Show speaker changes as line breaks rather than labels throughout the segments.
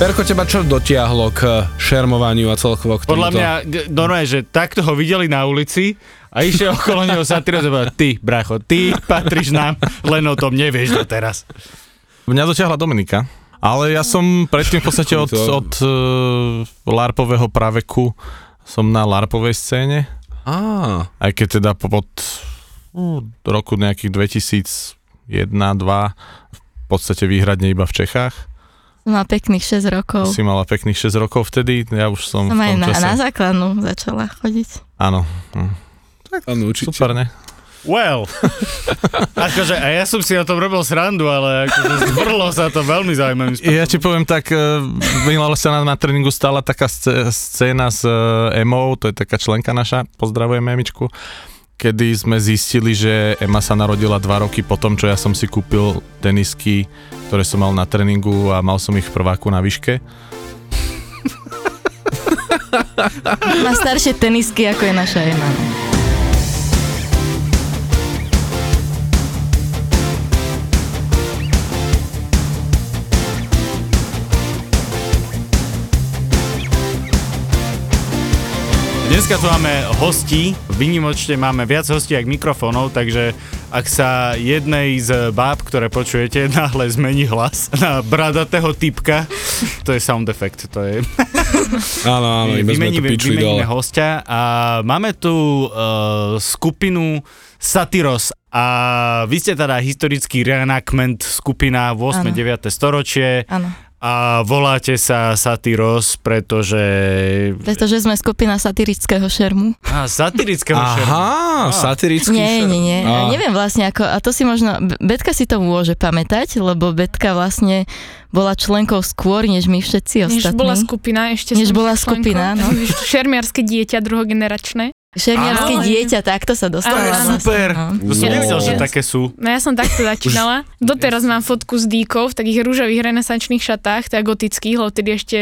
Perko, teba čo dotiahlo k šermovaniu a celkovo k tomuto?
Podľa mňa, normálne, že takto ho videli na ulici a išiel okolo neho satyros a povedal, ty, bracho, ty patríš nám, len o tom nevieš doteraz.
Mňa dotiahla Dominika. Ale ja som predtým v podstate od, od uh, larpového praveku som na larpovej scéne.
Á,
Aj keď teda po- od uh, roku nejakých 2001 2 v podstate výhradne iba v Čechách.
Má pekných 6 rokov.
Si mala pekných 6 rokov vtedy, ja už som
Som
v
aj
tom
na,
čase.
na základnú začala chodiť.
Áno. Hm.
áno, určite.
Super, ne?
Well, akože, a ja som si o tom robil srandu, ale akože zvrlo sa to veľmi zaujímavým spôsobom.
Ja ti poviem tak, eh, minule sa nám na tréningu stala taká sc- scéna s eh, Emou, to je taká členka naša, pozdravujem Emičku, kedy sme zistili, že Ema sa narodila dva roky po tom, čo ja som si kúpil tenisky, ktoré som mal na tréningu a mal som ich v prváku na výške.
Má staršie tenisky, ako je naša Ema.
Dneska tu máme hostí, vynimočne máme viac hostí ako mikrofónov, takže ak sa jednej z báb, ktoré počujete, náhle zmení hlas na bradatého typka, to je sound effect, to je...
Áno, áno, iba sme to pičli dole.
hostia a máme tu uh, skupinu Satyros a vy ste teda historický reenactment skupina 8.
Áno.
9. storočie
Áno.
A voláte sa Satyros, pretože...
Pretože sme skupina satirického šermu.
A, satirického šermu.
Aha, satirický
Nie,
šer-
nie, nie.
Á.
Neviem vlastne ako, a to si možno, Betka si to môže pamätať, lebo Betka vlastne bola členkou skôr, než my všetci
Než
ostatní.
bola skupina, ešte
Než bola
členkou.
skupina, no.
Šermiarské dieťa druhogeneračné.
Šermiarské
Áno.
dieťa, takto sa dostala.
To je
vlastne,
super. To som
Ja-
nevedel, že také sú.
No ja som takto začínala. Doteraz mám fotku s dýkou v takých rúžových renesančných šatách, teda gotických, lebo vtedy ešte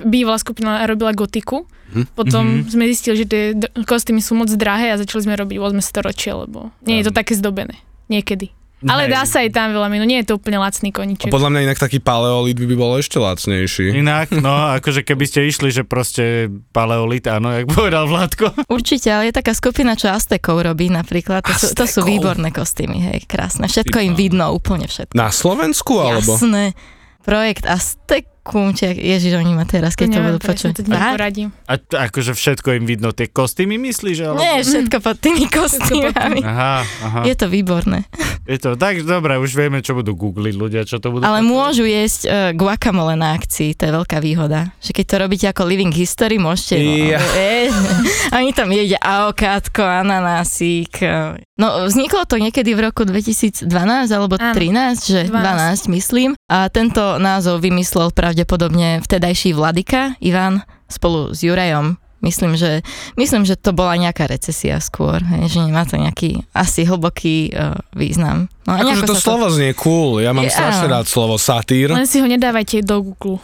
bývalá skupina robila gotiku. Potom
Mhm.
sme zistili, že tie kostýmy sú moc drahé a začali sme robiť 8 storočie, lebo nie je to také zdobené. Niekedy. Ale
Hej.
dá sa aj tam veľa minút, nie je to úplne lacný
A
koníček.
podľa mňa inak taký paleolit by, by bol ešte lacnejší.
Inak, no, akože keby ste išli, že proste paleolit, áno, jak povedal Vládko.
Určite, ale je taká skupina, čo Aztekov robí napríklad. To sú, to sú výborné kostýmy, hej, krásne. Všetko im vidno, úplne všetko.
Na Slovensku, alebo?
Jasné. Projekt Aztekum, či, ježiš, oni ma teraz, keď to budú počuť.
to ti
Fakt?
poradím.
A t- akože všetko im vidno, tie kostýmy myslíš? Ale...
Nie, všetko pod tými kostýmami.
Aha, aha.
Je to výborné.
Je to tak, dobre, už vieme, čo budú googliť ľudia, čo to budú.
Ale môžu jesť uh, guacamole na akcii, to je veľká výhoda. Že keď to robíte ako Living History, môžete...
Ja.
No, e, oni tam jedia avokátko, ananásik. eh. No, vzniklo to niekedy v roku 2012 alebo
Áno,
13, že 12.
12.
myslím. A tento názov vymyslel pravdepodobne vtedajší vladyka Ivan spolu s Jurajom. Myslím, že, myslím, že to bola nejaká recesia skôr, hej, že nemá to nejaký asi hlboký uh, význam. No, a
Akože to slovo znie cool. Ja mám
Je,
strašne
áno.
rád slovo satír.
Len si ho nedávajte do Google.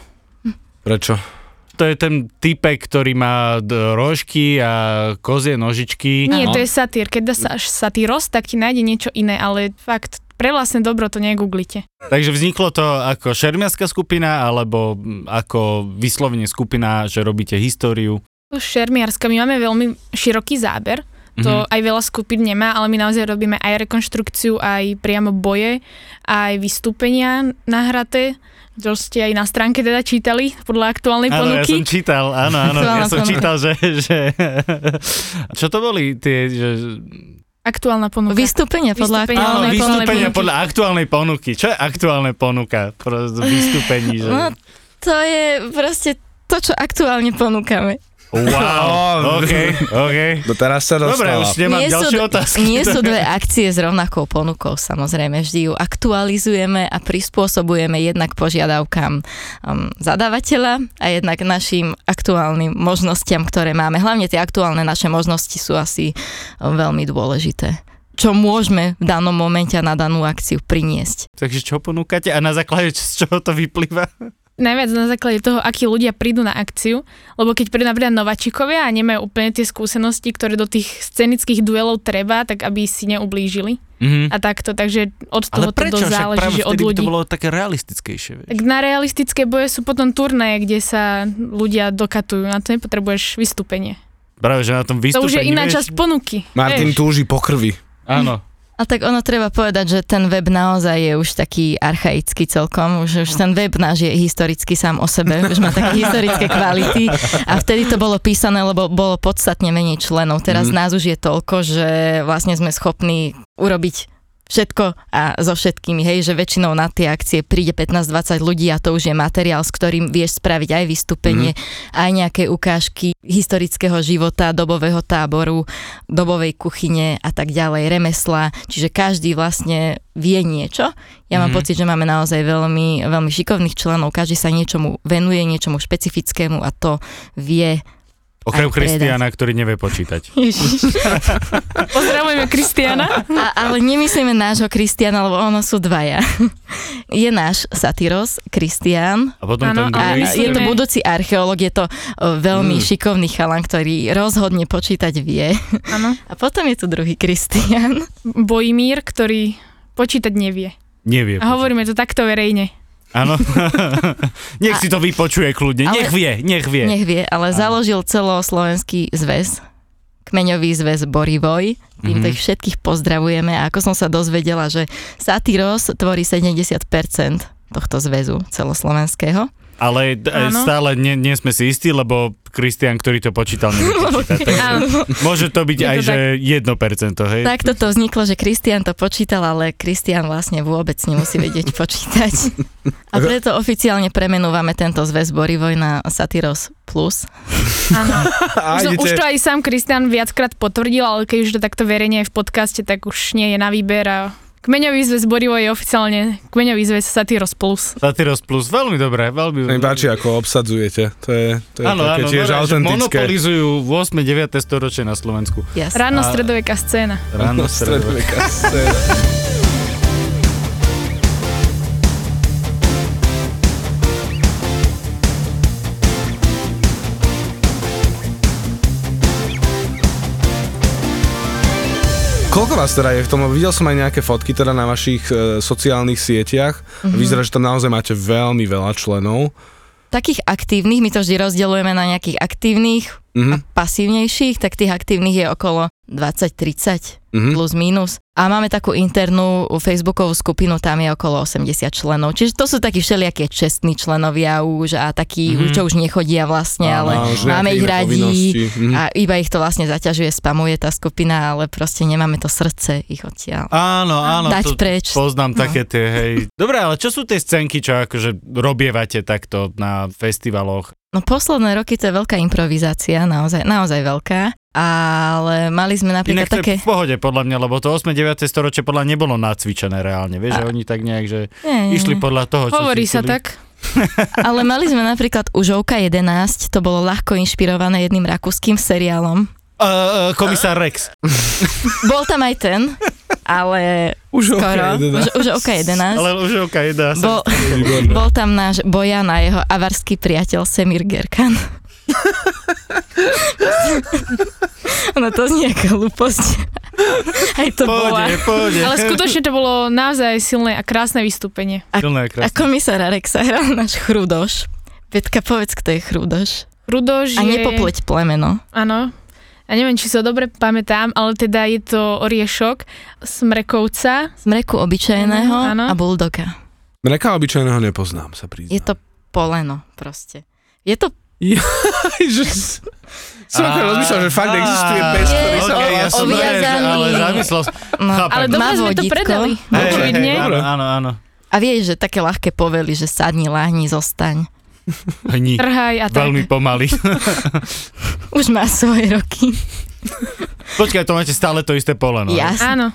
Prečo?
To je ten typek, ktorý má rožky a kozie nožičky.
Nie,
no.
to je satír. Keď dá sa až satíros, tak ti nájde niečo iné, ale fakt, pre vlastné dobro to negooglite.
Takže vzniklo to ako šermiarská skupina, alebo ako vyslovene skupina, že robíte históriu.
Šermiarska, my máme veľmi široký záber, to
Mhm.
aj veľa skupín nemá, ale my naozaj robíme aj rekonštrukciu, aj priamo boje, aj vystúpenia nahraté, čo ste aj na stránke teda čítali podľa aktuálnej
Áno, ja
ponuky.
som čítal, áno, áno, ja som čítal, že, že... Čo to boli tie... Že...
Aktuálna ponuka.
Vystúpenia podľa
Vystúpenia,
Áno,
aktuálnej
vystúpenia
ponuky.
podľa aktuálnej ponuky. Čo je aktuálnej ponuka? Pro vystúpení, že...
No, to je proste to, čo aktuálne ponúkame.
Wow, OK, OK.
No teraz sa
Dobre,
dostala.
už nemám ďalšie
d-
otázky.
nie sú dve akcie s rovnakou ponukou, samozrejme. Vždy ju aktualizujeme a prispôsobujeme jednak požiadavkám um, zadávateľa a jednak našim aktuálnym možnostiam, ktoré máme. Hlavne tie aktuálne naše možnosti sú asi um, veľmi dôležité čo môžeme v danom momente na danú akciu priniesť.
Takže čo ponúkate a na základe z čoho to vyplýva?
Najviac na základe toho, akí ľudia prídu na akciu, lebo keď prídu napríklad nováčikovia a nemajú úplne tie skúsenosti, ktoré do tých scenických duelov treba, tak aby si neublížili.
Mhm.
A takto, takže od
Ale
toho to
prečo? Však
záleží,
práve
že od ľudí.
to bolo také realistickejšie. Vieš.
Tak na realistické boje sú potom turnaje, kde sa ľudia dokatujú. Na to nepotrebuješ vystúpenie.
Práve, že na tom
To
vystúpení,
už je iná
vieš?
časť ponuky.
Martin
vieš.
túži po krvi.
Áno.
A tak ono treba povedať, že ten web naozaj je už taký archaický celkom, už, už ten web náš je historicky sám o sebe, už má také historické kvality a vtedy to bolo písané, lebo bolo podstatne menej členov. Teraz
Mhm.
nás už je toľko, že vlastne sme schopní urobiť všetko a so všetkými, hej, že väčšinou na tie akcie príde 15-20 ľudí a to už je materiál, s ktorým vieš spraviť aj vystúpenie, aj nejaké ukážky historického života, dobového táboru, dobovej kuchyne a tak ďalej, remesla, čiže každý vlastne vie niečo. Ja mám
Mhm.
pocit, že máme naozaj veľmi, veľmi šikovných členov, každý sa niečomu venuje, niečomu špecifickému a to vie
Okrem. Kristiana, ktorý nevie počítať.
Pozdravujeme Kristiana.
A, ale nemyslíme nášho Kristiana, lebo ono sú dvaja. Je náš Satyros, Kristian,
A potom
Áno,
ten
a
myslíme-
je to budúci archeológ, je to veľmi
Mm.
šikovný chalan, ktorý rozhodne počítať vie.
Áno.
A potom je tu druhý Kristian.
Bojmír, ktorý počítať nevie.
Nevie.
A hovoríme to takto verejne.
Áno. nech si to vypočuje kľudne.
Ale-
Nech vie, nech vie.
Nech vie, ale založil celoslovenský zväz, kmeňový zväz Borivoj. Týmto
Mhm.
ich všetkých pozdravujeme a ako som sa dozvedela, že Satyros tvorí 70% tohto zväzu celoslovenského.
Ale d-
Áno.
stále nie, nie sme si istí, lebo Kristian, ktorý to počítal, nevie môže to byť
Je to
aj,
tak.
že 1%, hej?
Takto to vzniklo, že Kristian to počítal, ale Kristian vlastne vôbec nemusí vedieť počítať. A preto oficiálne premenúvame tento zväz Borivoj na Satyros Plus.
Áno. Už, už to aj sám Kristian viackrát potvrdil, ale keď už to takto verejne aj v podcaste, tak už nie je na výber a Kmeňový zväz Borivo je oficiálne Kmeňový zväz Satyros Plus.
Satyros Plus, veľmi dobré, veľmi...
mi páči, ako obsadzujete. To je, to je
Áno,
také
áno,
tiež
no, že
autentické.
monopolizujú 8. 9. storočie na Slovensku.
Jasne.
Ráno stredoveká scéna.
Ráno.
Stredoveká scéna. Koľko vás teda je v tom? Videl som aj nejaké fotky teda na vašich e, sociálnych sieťach.
Mhm.
Mm-hmm. Vyzerá, že tam naozaj máte veľmi veľa členov.
Takých aktívnych, my to vždy rozdeľujeme na nejakých aktívnych a
Mhm.
pasívnejších, tak tých aktívnych je okolo 20-30
Mhm.
plus minus. A máme takú internú facebookovú skupinu, tam je okolo 80 členov. Čiže to sú takí všelijaké čestní členovia už a takí,
Mhm.
mm-hmm. čo už nechodia vlastne, ale
Áno, už
máme ich radi.
Mhm.
a iba ich to vlastne zaťažuje, spamuje tá skupina, ale proste nemáme to srdce ich odtiaľ.
Áno, áno.
Dať
to
preč.
Poznám
No.
také tie, hej. Dobre, ale čo sú tie scénky, čo akože robievate takto na festivaloch?
No posledné roky to je veľká improvizácia, naozaj, naozaj veľká. Ale mali sme napríklad
Inak
také...
v pohode podľa mňa, lebo to 8. 9. storočie podľa nebolo nacvičené reálne, vieš, že
A-
oni tak nejak, že
Nie, nie,
išli podľa toho, čo
Hovorí sa
chceli.
tak.
Ale mali sme napríklad už Žovka 11, to bolo ľahko inšpirované jedným rakúskym seriálom.
Uh, uh, komisár Rex.
Bol tam aj ten, ale
Už
skoro, už, už OK 11.
Ale už OK, dá sa.
Bol,
Výborné.
bol tam náš Bojan a jeho avarský priateľ Semir Gerkan. ono to znie ako hlúposť. Aj to bola.
Pohode.
Ale skutočne to bolo naozaj silné a krásne vystúpenie.
Silné a
A
krásne.
komisár Arexa hral náš Chrudoš. Petka, povedz, kto je Chrudoš.
Rudož
A
je...
nepopleť plemeno.
Áno. Ja neviem, či sa dobre pamätám, ale teda je to oriešok smrekovca.
Zmreku obyčajného
Áno.
a bulldoga.
Mreka obyčajného nepoznám, sa priznám.
Je to poleno proste. Je to
že... Som ako rozmýšľal, že fakt existuje pes,
Je,
ktorý sa
o-
volá
ja som
Smrek.
oviazaný.
ale zamyslel som.
no,
Chápem.
Ale
Má
dobre sme to predali. Očividne.
áno, áno, áno.
A vieš, že také ľahké povely, že sadni, láhni, zostaň.
Hni.
trhaj a tak.
Veľmi pomaly.
Už má svoje roky.
Počkaj, to máte stále to isté pole, no.
Jasne.
Áno.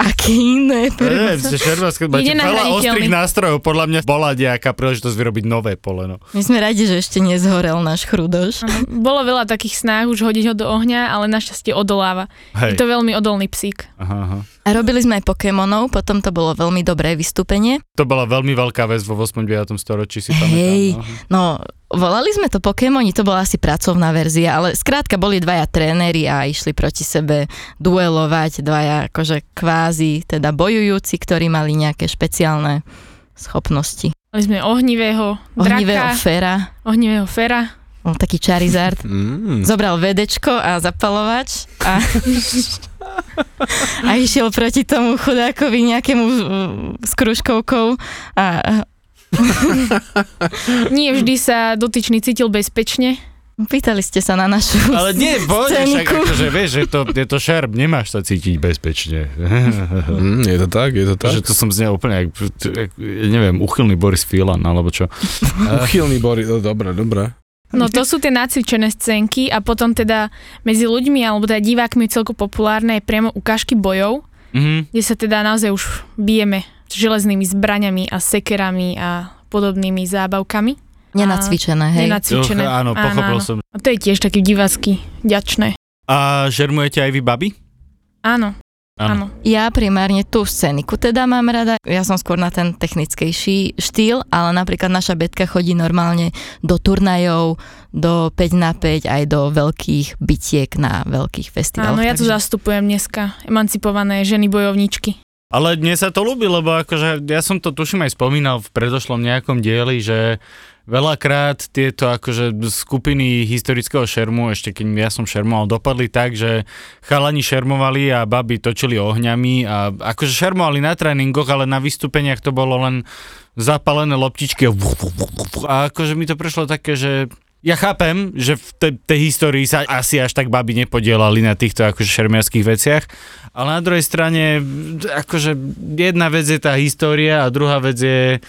Aké iné?
Ne, ste šermárske, máte
Je
veľa ostrých nástrojov, podľa mňa bola nejaká príležitosť vyrobiť nové pole, no.
My sme radi, že ešte nezhorel náš chrudoš.
Bolo veľa takých snách už hodiť ho do ohňa, ale našťastie odoláva. Je
Hej.
to veľmi odolný psík.
Aha, aha.
A robili sme aj Pokémonov, potom to bolo veľmi dobré vystúpenie.
To bola veľmi veľká vec vo 8. 9. storočí, si
Hej,
pamätám. No.
no volali sme to Pokémoni, to bola asi pracovná verzia, ale skrátka boli dvaja tréneri a išli proti sebe duelovať, dvaja akože kvázi, teda bojujúci, ktorí mali nejaké špeciálne schopnosti.
Mali sme ohnivého
Ohnivého
draka,
fera,
ohnivého fera.
bol taký Charizard,
Mm.
zobral vedečko a zapalovač a, a išiel proti tomu chudákovi nejakému s kružkovkou a
Nie vždy sa dotyčný cítil bezpečne.
pýtali ste sa na našu
Ale nie, poď, však akože vieš, že to, je to šerb, nemáš sa cítiť bezpečne.
Mm, je to tak, je to tak.
Že to som znel úplne, jak, jak, ja neviem, uchylný Boris Filan, alebo čo.
Uchylný Boris, no, dobre, dobre.
No to sú tie nacvičené scénky a potom teda medzi ľuďmi alebo teda divákmi je celko populárne je priamo ukážky bojov,
Mhm.
kde sa teda naozaj už bijeme železnými zbraňami a sekerami a podobnými zábavkami.
Nenacvičené, hej.
Nenacvičené.
Uch, áno, pochopil
áno.
som.
A to je tiež taký divácky, ďačné.
A žermujete aj vy baby?
Áno, áno.
Ja primárne tú scéniku teda mám rada. Ja som skôr na ten technickejší štýl, ale napríklad naša Betka chodí normálne do turnajov, do 5 na 5, aj do veľkých bitiek na veľkých festivaloch.
Áno, ja tu
takže-
zastupujem dneska emancipované ženy bojovničky.
Ale dnes sa to ľúbi, lebo akože ja som to tuším aj spomínal v predošlom nejakom dieli, že veľakrát tieto akože skupiny historického šermu, ešte keď ja som šermoval, dopadli tak, že chalani šermovali a baby točili ohňami a akože šermovali na tréningoch, ale na vystúpeniach to bolo len zapalené loptičky a, a akože mi to prešlo také, že ja chápem, že v tej, tej histórii sa asi až tak baby nepodielali na týchto akože šermiarských veciach, ale na druhej strane akože jedna vec je tá história a druhá vec je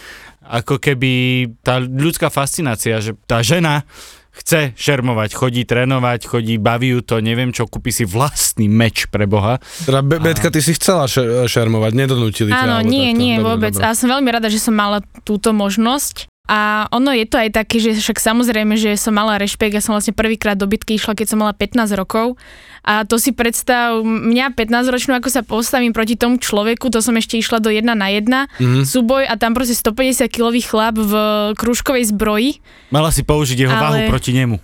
ako keby tá ľudská fascinácia, že tá žena chce šermovať, chodí trénovať, chodí, baví ju to, neviem čo, kúpi si vlastný meč pre Boha.
Teda Be- Betka, ty si chcela še- šermovať, nedonútili ťa.
Áno, nie,
takto.
nie,
Dobre,
vôbec.
dobre.
A som veľmi rada, že som mala túto možnosť. A ono je to aj také, že však samozrejme, že som mala rešpekt, ja som vlastne prvýkrát do bitky išla, keď som mala 15 rokov. A to si predstav, mňa 15 ročnú, ako sa postavím proti tomu človeku, to som ešte išla do 1 na 1,
Mhm.
súboj a tam proste 150 kilový chlap v krúžkovej zbroji.
Mala si použiť jeho
Ale-
váhu proti nemu.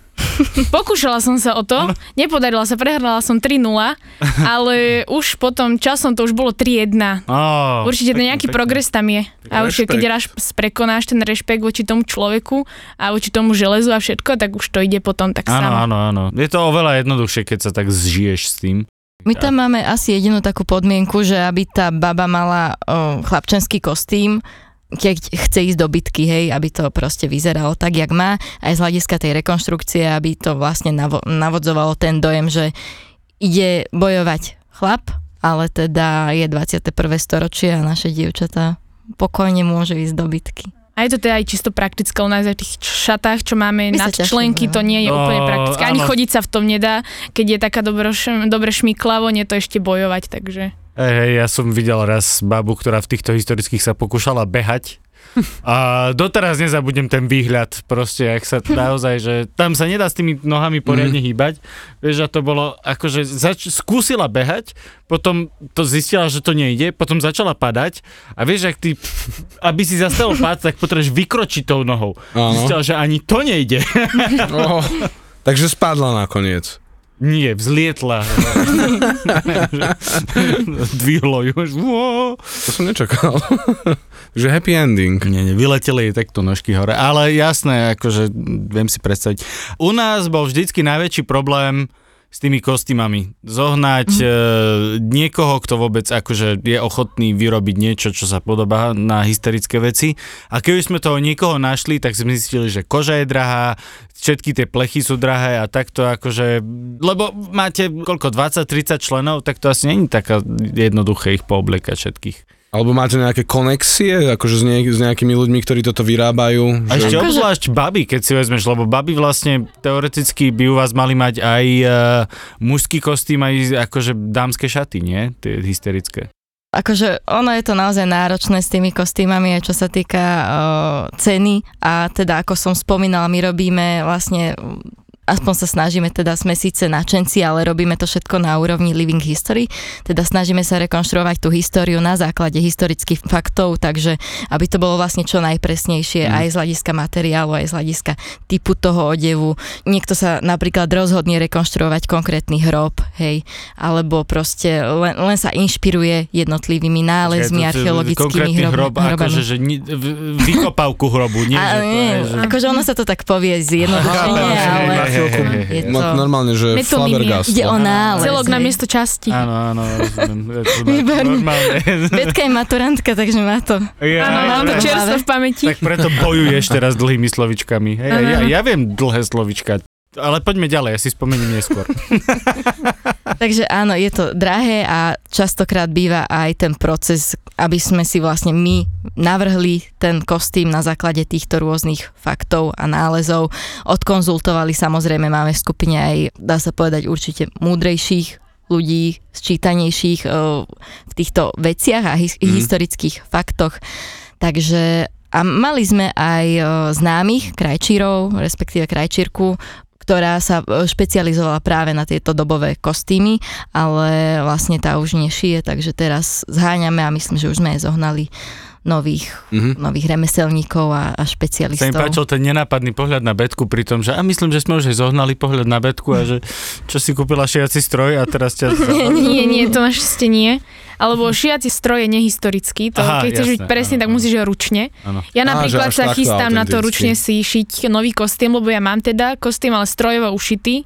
Pokúšala som sa o to, nepodarila sa, prehrala som 3-0, ale už potom časom to už bolo 3-1.
Oh,
Určite
pekne,
nejaký
pekne.
progres tam je. A určite, keď raz prekonáš ten rešpekt voči tomu človeku a voči tomu železu a všetko, tak už to ide potom tak
Áno,
samo.
áno, áno. Je to oveľa jednoduchšie, keď sa tak zžiješ s tým.
My tam máme asi jedinú takú podmienku, že aby tá baba mala o, chlapčenský kostým, keď chce ísť do bitky, hej, aby to proste vyzeralo tak, jak má, aj z hľadiska tej rekonštrukcie, aby to vlastne navo- navodzovalo ten dojem, že ide bojovať chlap, ale teda je 21. storočie a naše dievčatá pokojne môže ísť do bitky.
A je to teda aj čisto praktické, u nás aj v tých šatách, čo máme
My
nad členky,
ťažíme,
to nie je
no.
úplne praktické. Ani
áno.
chodiť sa v tom nedá, keď je taká dobro, dobre šmiklavo, nie to ešte bojovať, takže...
Hej, ja som videl raz babu, ktorá v týchto historických sa pokúšala behať. A doteraz nezabudnem ten výhľad, proste, jak sa naozaj, že tam sa nedá s tými nohami poriadne hýbať. Vieš, a to bolo, akože zač- skúsila behať, potom to zistila, že to nejde, potom začala padať a vieš, ak ty, aby si zastavil pád, tak potrebuješ vykročiť tou nohou.
Áno.
Zistila, že ani to nejde.
Oh, takže spadla nakoniec.
Nie, vzlietla. Dvihlo ju.
To som nečakal. Takže happy ending.
Nie, nie, vyleteli jej takto nožky hore, ale jasné, akože viem si predstaviť. U nás bol vždycky najväčší problém s tými kostýmami. Zohnať mm. e, niekoho, kto vôbec akože je ochotný vyrobiť niečo, čo sa podobá na hysterické veci. A keby sme toho niekoho našli, tak sme zistili, že koža je drahá, všetky tie plechy sú drahé a takto akože, lebo máte koľko, 20-30 členov, tak to asi není taká jednoduché ich poobliekať všetkých.
Alebo máte nejaké konexie, akože s, niek- s nejakými ľuďmi, ktorí toto vyrábajú?
A ešte
Akože-
obzvlášť baby, keď si vezmeš, lebo baby vlastne teoreticky by u vás mali mať aj uh, mužský kostým, aj akože dámske šaty, nie? Tie hysterické.
Akože ono je to naozaj náročné s tými kostýmami, aj čo sa týka o, ceny a teda ako som spomínala, my robíme vlastne aspoň sa snažíme, teda sme síce načenci, ale robíme to všetko na úrovni living history, teda snažíme sa rekonštruovať tú históriu na základe historických faktov, takže aby to bolo vlastne čo najpresnejšie
Mm.
aj z hľadiska materiálu, aj z hľadiska typu toho odevu. Niekto sa napríklad rozhodne rekonštruovať konkrétny hrob, hej, alebo proste len, len sa inšpiruje jednotlivými nálezmi,
to-
archeologickými hrob,
hrob,
hrobami.
akože, že ni, v- vykopávku hrobu, nie?
a,
že to
nie,
je, že...
akože ono sa to tak povie
že
ale
hej, hej,
je
No,
to...
normálne, že
Metonymia.
Ide o nález.
Celok na miesto časti.
Áno, áno, rozumiem.
Betka je maturantka, takže má to.
Ja,
Áno, mám to čerstvo v pamäti.
Tak preto bojuješ teraz dlhými slovičkami. Hej, ja, ja viem dlhé slovička. Ale poďme ďalej, ja si spomeniem neskôr.
Takže áno, je to drahé a častokrát býva aj ten proces, aby sme si vlastne my navrhli ten kostým na základe týchto rôznych faktov a nálezov. Odkonzultovali samozrejme, máme v skupine aj, dá sa povedať, určite múdrejších ľudí, sčítanejších eh, v týchto veciach a his-
Mhm.
historických faktoch. Takže a mali sme aj eh, známych krajčírov, respektíve krajčírku, ktorá sa e, špecializovala práve na tieto dobové kostýmy, ale vlastne tá už nešije, takže teraz zháňame a myslím, že už sme aj zohnali nových,
Mhm.
nových remeselníkov a, a
Sa mi
špecialistov.
páčil ten nenápadný pohľad na Betku pri tom, že a myslím, že sme už aj zohnali pohľad na Betku a že čo si kúpila šiaci stroj a teraz ťa...
Nie, nie, to našťastie nie. Alebo šiaci stroj je nehistorický, to
Aha,
keď chceš byť presne,
áno,
tak
áno.
musíš ho ručne.
Áno.
Ja
Á,
napríklad
až
sa chystám na to ručne si šiť nový kostým, lebo ja mám teda kostým, ale strojovo ušitý.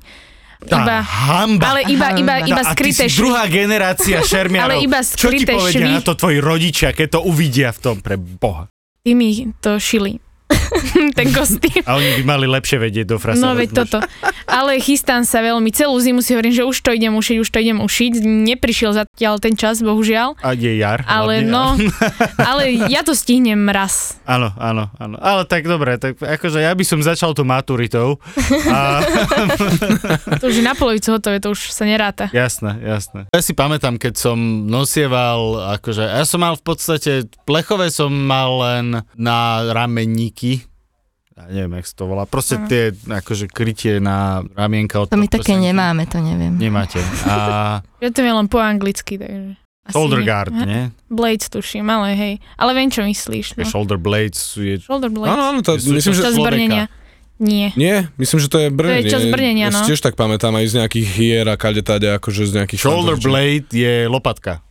Tá
Iba,
hamba.
ale iba, iba, iba
Tá,
skryté
si druhá generácia šermiarov.
Ale iba
Čo ti
skryté
povedia
švy.
na to tvoji rodičia, keď to uvidia v tom pre Boha?
Ty mi to šili. Ten kostým.
A oni by mali lepšie vedieť do frasa.
No veď toto. Ale chystám sa veľmi. Celú zimu si hovorím, že už to idem ušiť, už to idem ušiť. Neprišiel zatiaľ ten čas, bohužiaľ.
A je jar.
Ale
hlavne.
no, ale ja to stihnem raz.
Áno, áno, áno. Ale tak dobre, tak akože ja by som začal tú maturitou. A,
To už je na polovicu hotové, to už sa neráta.
jasné, jasné. Ja si pamätám, keď som nosieval, akože, ja som mal v podstate, plechové som mal len na ramenníky, ja neviem, jak sa to volá, proste tie, akože krytie na ramienka od
To my také
podprsenky.
nemáme, to neviem.
Nemáte. A
Ja to je len po anglicky, takže... asi
shoulder guard, nie?
Blades tuším, ale hej. Ale viem, čo myslíš. No.
Shoulder blades sú je...
Shoulder blades.
Áno, áno, to,
Sú-
myslím, že...
Čas
človeka.
brnenia. Nie.
Nie, myslím, že to je brnenie.
čas brnenia,
ja si
no.
tiež tak pamätám aj z nejakých hier a kade tade, akože z nejakých...
Shoulder blade je lopatka.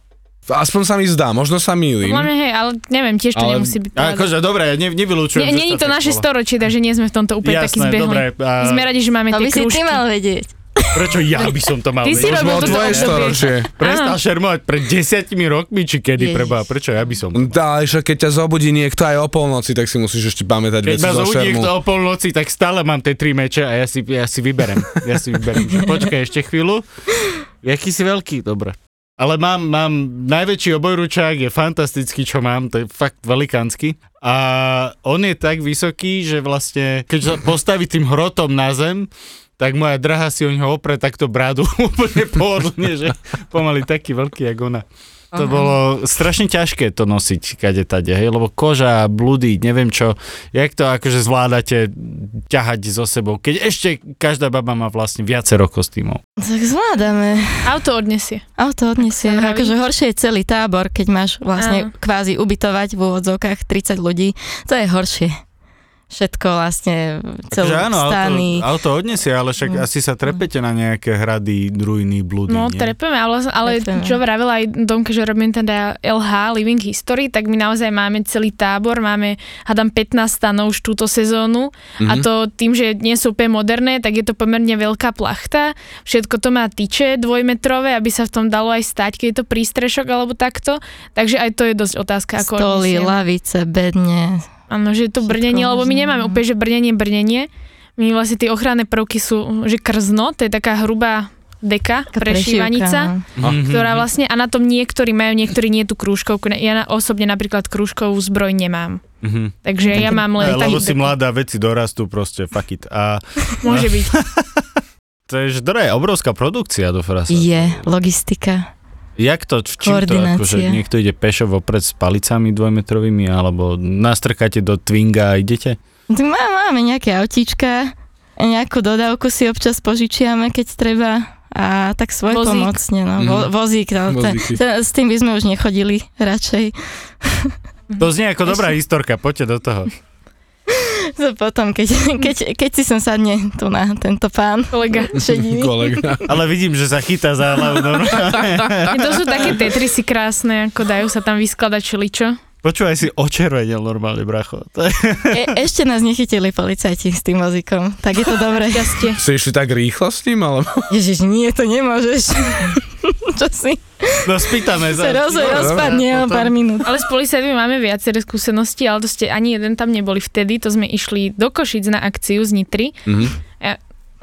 Aspoň sa mi zdá, možno sa.
Podľa mňa hej, ale neviem, tiež to
Ale-
nemusí byť pravda.
akože dobre, ne, nevylučujem.
Nie je to naše storočie, takže nie sme v tomto úplne
Jasné,
zbehli.
dobre. A
Sme radi, že máme
To
tie
by si
krúžky.
ty mal vedieť.
prečo ja by som to mal
Ty si
vedieť?
robil
Možno
toto
tvoje storočie.
Prestal šermovať pred desiatimi rokmi, či kedy preba, prečo ja by som?
Dá, že keď ťa zobudí niekto aj o polnoci, tak si musíš ešte pamätať
Keď
veci
ma
zo
zobudí
šermu.
niekto o polnoci, tak stále mám tie tri meče a ja si, ja si vyberem. Ja si vyberem. Počkaj ešte chvíľu. Jaký si veľký? Dobre. Ale mám, mám najväčší obojručák, je fantastický, čo mám, to je fakt velikánsky. A on je tak vysoký, že vlastne, keď sa postaví tým hrotom na zem, tak moja drahá si o ňoho opre takto bradu úplne pohodlne, že pomaly taký veľký, jak ona. To bolo strašne ťažké to nosiť kade tade, hej, lebo koža, blúdy, neviem čo, jak to akože zvládate ťahať so sebou, keď ešte každá baba má vlastne viacero kostýmov.
Tak zvládame.
Auto odnesie.
Auto
vraví.
Akože horšie je celý tábor, keď máš vlastne
Áno.
kvázi ubytovať v úvodzovkách 30 ľudí. To je horšie. Všetko vlastne, celú
Takže áno,
stany.
auto, auto odniesie, ale však
Mm.
asi sa trepete na nejaké hrady, druiny, blúdy,
No,
nie?
trepeme, ale, ale
Trepeme.
čo vravela aj Domke, že robím teda LH, Living History, tak my naozaj máme celý tábor, máme, hádam, 15 stanov už túto sezónu a
Mhm.
to tým, že nie sú úplne moderné, tak je to pomerne veľká plachta, všetko to má tyče dvojmetrové, aby sa v tom dalo aj stať, keď je to prístrešok alebo takto, takže aj to je dosť otázka, ako
Stoly,
odnesiem.
lavice, bedne.
Áno, že je to brnenie, lebo my nemáme
no.
úplne, že brnenie, brnenie. My vlastne tie ochranné prvky sú, že krzno, to je taká hrubá deka,
Taká
prešívanica,
prešívka, no.
ktorá vlastne, a na tom niektorí majú, niektorí nie tú krúžkovku. Ja na, osobne napríklad krúžkovú zbroj nemám.
Mhm.
Takže ja mám len
Lebo si mladá, veci dorastú proste, fuck it. A
Môže byť.
to je, že dobré, obrovská produkcia do frasa.
Je, logistika.
Jak to, v čím to, akože niekto ide pešo vopred s palicami dvojmetrovými, alebo nastrkáte do Twinga a idete?
Má, máme nejaké autíčka, nejakú dodávku si občas požičiame, keď treba a tak svoj
Vozík.
pomocne, no,
Mhm.
vo, vozík, no, te,
Vozíky.
te, s tým by sme už nechodili radšej.
To znie ako dobrá historka, poďte do toho.
To potom, keď, keď, keď si sem sadne tu na tento pán
Kolega.
šedivý.
Kolega.
Ale vidím, že sa chytá za hlavu.
To sú také tetrisy krásne, ako dajú sa tam vyskladať čeličo.
Počúvaj si očervenil normálne, bracho.
E, ešte nás nechytili policajti s tým vozíkom, tak je to dobré.
Šťastie.
Si išli tak rýchlo s ním, alebo?
Ježiš, nie, to nemôžeš. Čo si?
No spýtame
Sa roz,
dobre,
rozpadne o pár minút.
Ale s policajtmi máme viaceré skúsenosti, ale to ste ani jeden tam neboli vtedy, to sme išli do Košic na akciu z Nitry.
Mhm.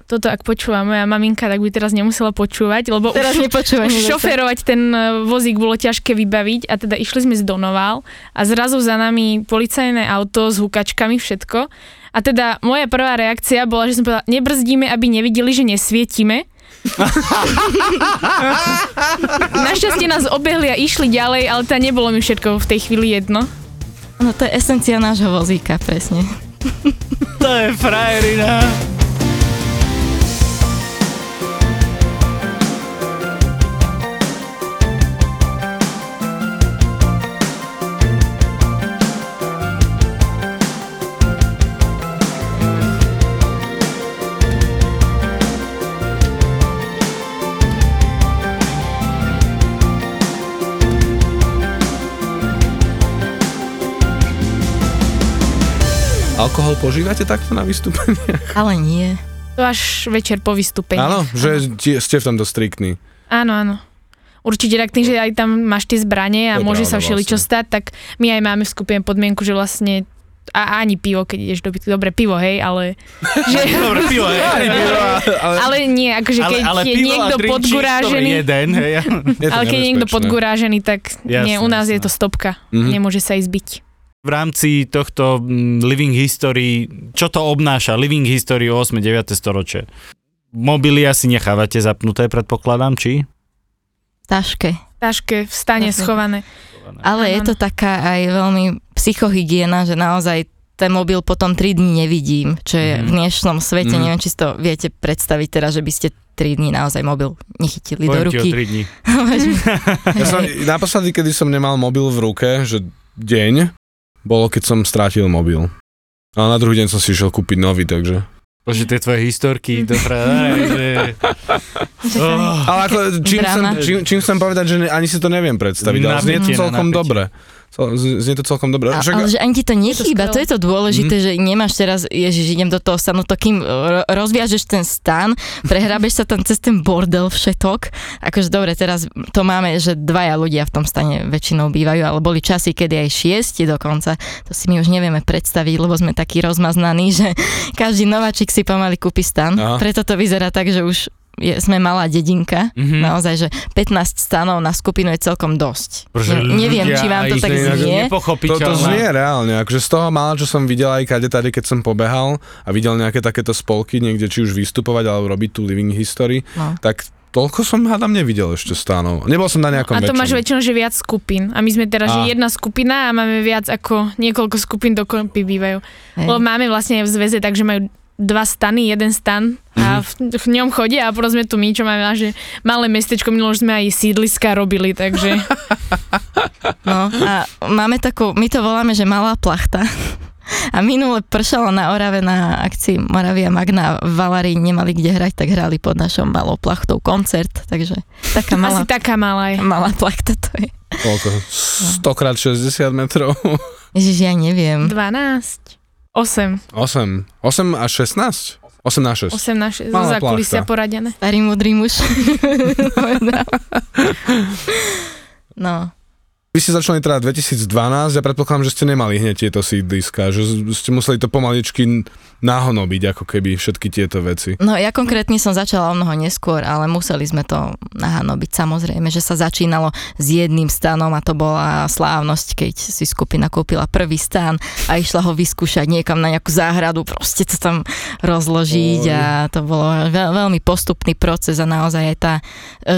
Toto ak počúva moja maminka, tak by teraz nemusela počúvať, lebo
Teraz
už, už šoferovať ten e, vozík bolo ťažké vybaviť a teda išli sme z Donoval a zrazu za nami policajné auto s hukačkami, všetko. A teda moja prvá reakcia bola, že som povedala, nebrzdíme, aby nevideli, že nesvietime. Našťastie nás obehli a išli ďalej, ale teda nebolo mi všetko v tej chvíli jedno.
No to je esencia nášho vozíka, presne.
To je frajerina.
Alkohol požívate takto na vystúpení?
Ale nie.
To až večer po vystúpení.
Áno, že ti- ste v tomto striktní.
Áno, áno. Určite tak tým, že aj tam máš tie zbranie a
To je
môže sa všeličo
vlastne.
stať, tak my aj máme v skupine podmienku, že vlastne a ani pivo, keď ideš do bitky. Dobre, pivo, hej, ale... Že,
Dobre, pivo, hej.
ale nie, akože keď je
pivo a
niekto podgurážený...
Jeden, hej.
Je
Ale keď je niekto podgurážený, tak nie,
Jasné,
u nás je
jasné.
to stopka.
Mhm.
Nemôže sa ísť byť.
V rámci tohto mm, Living History, čo to obnáša? Living History 8. 9. storočie. Mobily asi nechávate zapnuté, predpokladám, či?
Taške.
Taške v stane schované.
Ale je to taká aj veľmi psychohygiena, že naozaj ten mobil potom 3 dní nevidím, čo je
Mhm.
v dnešnom svete,
Mhm.
neviem, či si to viete predstaviť teraz, že by ste 3 dní naozaj mobil nechytili do
Poviem ti o
ruky.
3 dní.
Ja som, naposledy, kedy som nemal mobil v ruke, že deň, bolo, keď som strátil mobil. Ale na druhý deň som si išiel kúpiť nový, takže...
Bože, tie tvoje historky, to že... Oh,
Ale ako, čím, chcem,
Drama.
čím, čím chcem povedať, že ani si to neviem predstaviť, ale znie to celkom dobre. Znie to celkom dobre.
A,
Však,
ale že ani ti to nechýba, to,
skvelé.
je to dôležité, mm. že nemáš teraz, ježiš, idem do toho stanu, to kým ro- rozviažeš ten stan, prehrabeš sa tam cez ten bordel všetok, akože dobre, teraz to máme, že dvaja ľudia v tom stane väčšinou bývajú, ale boli časy, kedy aj šiesti dokonca, to si my už nevieme predstaviť, lebo sme takí rozmaznaní, že každý nováčik si pomaly kúpi stan,
Aha.
preto to vyzerá tak, že už je, sme malá dedinka,
Mhm.
naozaj, že 15 stanov na skupinu je celkom dosť. Ne, neviem,
ľudia
či vám to tak znie.
To, znie reálne, akože z toho mála, čo som videl aj kade tady, keď som pobehal a videl nejaké takéto spolky niekde, či už vystupovať alebo robiť tú living history,
No.
tak toľko som hádam nevidel ešte stánov. Nebol som na nejakom
A to máš
väčšom.
väčšinou, že viac skupín. A my sme teraz,
A.
že jedna skupina a máme viac ako niekoľko skupín dokopy bývajú.
Hej.
Lebo máme vlastne v zväze, takže majú dva stany, jeden stan a v, v ňom chodia a sme tu my, čo máme že malé mestečko, minulo sme aj sídliska robili, takže
No a máme takú, my to voláme, že malá plachta. A minule pršalo na Orave na akcii Moravia Magna v Valárii nemali kde hrať, tak hrali pod našou malou plachtou koncert, takže taká malá,
asi taká malá je.
malá plachta to je.
Koľko? 100 x 60 metrov?
Ježiš, ja neviem.
12, 8,
8. 8 až 16? 8 na 6.
8 na 6,
Malá
za kulisia poradené.
Starý mudrý muž. povedal. no.
Vy ste začali teda 2012, ja predpokladám, že ste nemali hneď tieto sídliska, že ste museli to pomaličky nahonobiť ako keby všetky tieto veci.
No ja konkrétne som začala o mnoho neskôr, ale museli sme to nahanobiť. Samozrejme, že sa začínalo s jedným stanom a to bola slávnosť, keď si skupina kúpila prvý stan a išla ho vyskúšať niekam na nejakú záhradu, proste to tam rozložiť a to bolo veľ, veľmi postupný proces a naozaj aj tá e,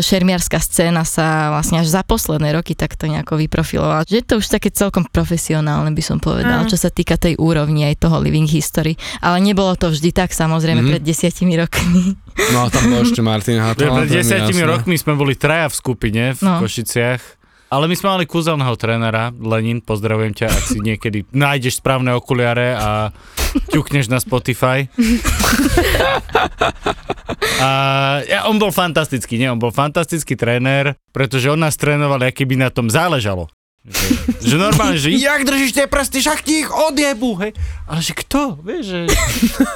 šermiarská scéna sa vlastne až za posledné roky takto nejako vyprofilovala. Že je to už také celkom profesionálne, by som povedal,
Áno.
čo sa týka tej úrovni aj toho living history. Ale nebolo to vždy tak, samozrejme,
Mhm.
pred desiatimi rokmi.
No a tam bol ešte Martin
Pred,
Hatová.
pred desiatimi rokmi sme boli traja v skupine v
No.
Košiciach. Ale my sme mali kúzelného trénera, Lenin, pozdravujem ťa, ak si niekedy nájdeš správne okuliare a ťukneš na Spotify. A ja, on bol fantastický, nie? On bol fantastický tréner, pretože on nás trénoval, aký by na tom záležalo. Že, že normálne, že jak držíš tie prsty, však ti ich odjebu, hej. Ale že kto, vieš, že,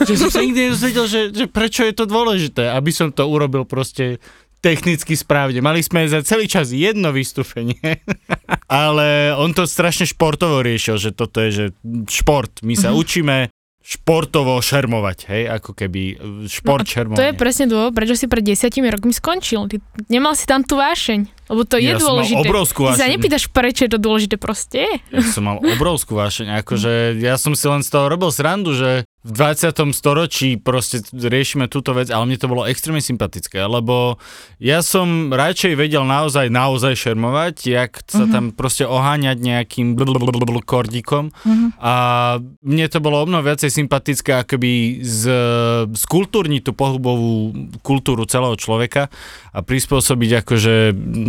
že som sa nikdy nedozvedel, že, že prečo je to dôležité, aby som to urobil proste technicky správne. Mali sme za celý čas jedno vystúpenie, ale on to strašne športovo riešil, že toto je, že šport, my sa učíme športovo šermovať, hej, ako keby e, šport
No
šermovania.
To je presne dôvod, prečo si pred desiatimi rokmi skončil. Ty nemal si tam tú vášeň, lebo to je
Ja som mal
dôležité.
obrovskú
Ty sa
vášeň.
nepýtaš, prečo je to dôležité, proste.
Ja som mal obrovskú vášeň, akože ja som si len z toho robil srandu, že v 20. storočí proste riešime túto vec, ale mne to bolo extrémne sympatické, lebo ja som radšej vedel naozaj, naozaj šermovať, jak sa tam proste oháňať nejakým blablabla kordíkom a mne to bolo o mnoho viacej sympatické, akoby z, skultúrniť tú pohybovú kultúru celého človeka a prispôsobiť akože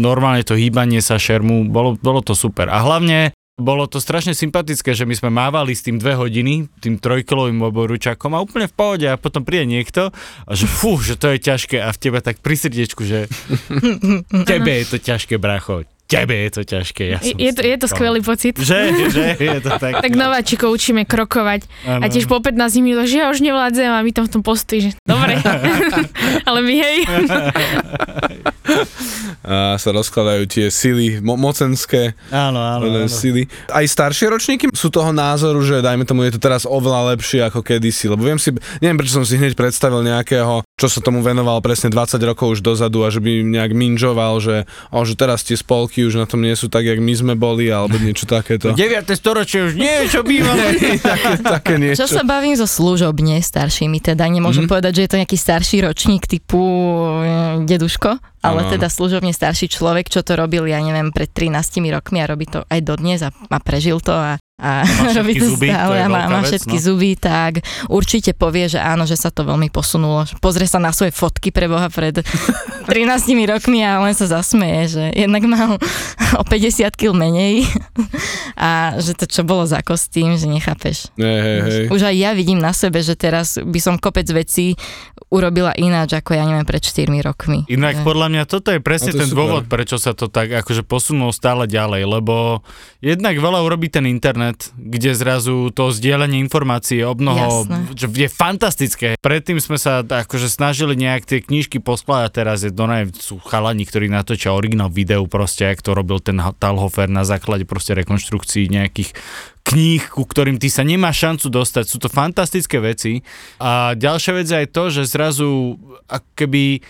normálne to hýbanie sa šermu, bolo, bolo to super. A hlavne bolo to strašne sympatické, že my sme mávali s tým dve hodiny, tým trojkilovým oboručakom a úplne v pohode. A potom príde niekto a že fú, že to je ťažké. A v tebe tak pri srdiečku, že tebe je to ťažké, bracho, tebe je to ťažké. Ja
Je,
som
je, to, je to skvelý pocit.
Že, že, je to tak.
Tak nováčikov učíme krokovať a
Áno.
tiež po 15 minútach, že ja už nevládzem a my tam v tom postoji, že dobre, ale my hej.
A sa rozkladajú tie sily mo- mocenské,
Áno, áno,
áno,
áno.
sily. Aj staršie ročníky sú toho názoru, že dajme tomu, je to teraz oveľa lepšie ako kedysi, lebo viem si, neviem prečo som si hneď predstavil nejakého, čo sa tomu venoval presne 20 rokov už dozadu a že by nejak minžoval, že, o, že teraz tie spolky už na tom nie sú tak, jak my sme boli, alebo niečo takéto.
9. storočie už nie je, čo bývalo.
také, také niečo.
Čo sa bavím so služobne staršími, teda nemôžem
Mhm.
povedať, že je to nejaký starší ročník typu e, deduško, ale
áno.
teda služobne starší človek, čo to robil, ja neviem, pred 13 rokmi a robí to aj dodnes a, a prežil to a, a
Má
robí to
zuby,
stále a má, má
vec,
všetky
no.
zuby, tak určite povie, že áno, že sa to veľmi posunulo. Pozrie sa na svoje fotky pre Boha pred 13 rokmi a len sa zasmeje, že jednak mal o 50 kg menej a že to čo bolo za kostým, že nechápeš.
Hej, hej, hej.
Už aj ja vidím na sebe, že teraz by som kopec vecí urobila ináč, ako ja neviem, pred 4 rokmi.
Inak
Že-
podľa mňa toto je presne
to
ten
super.
dôvod, prečo sa to tak akože posunulo stále ďalej, lebo jednak veľa urobí ten internet, kde zrazu to zdieľanie informácií je obnoho, že je fantastické. Predtým sme sa akože snažili nejak tie knižky poskladať, teraz je ne, sú chalani, ktorí natočia originál video proste, jak to robil ten Talhofer na základe proste rekonštrukcií nejakých kníh, ku ktorým ty sa nemáš šancu dostať. Sú to fantastické veci. A ďalšia vec je aj to, že zrazu keby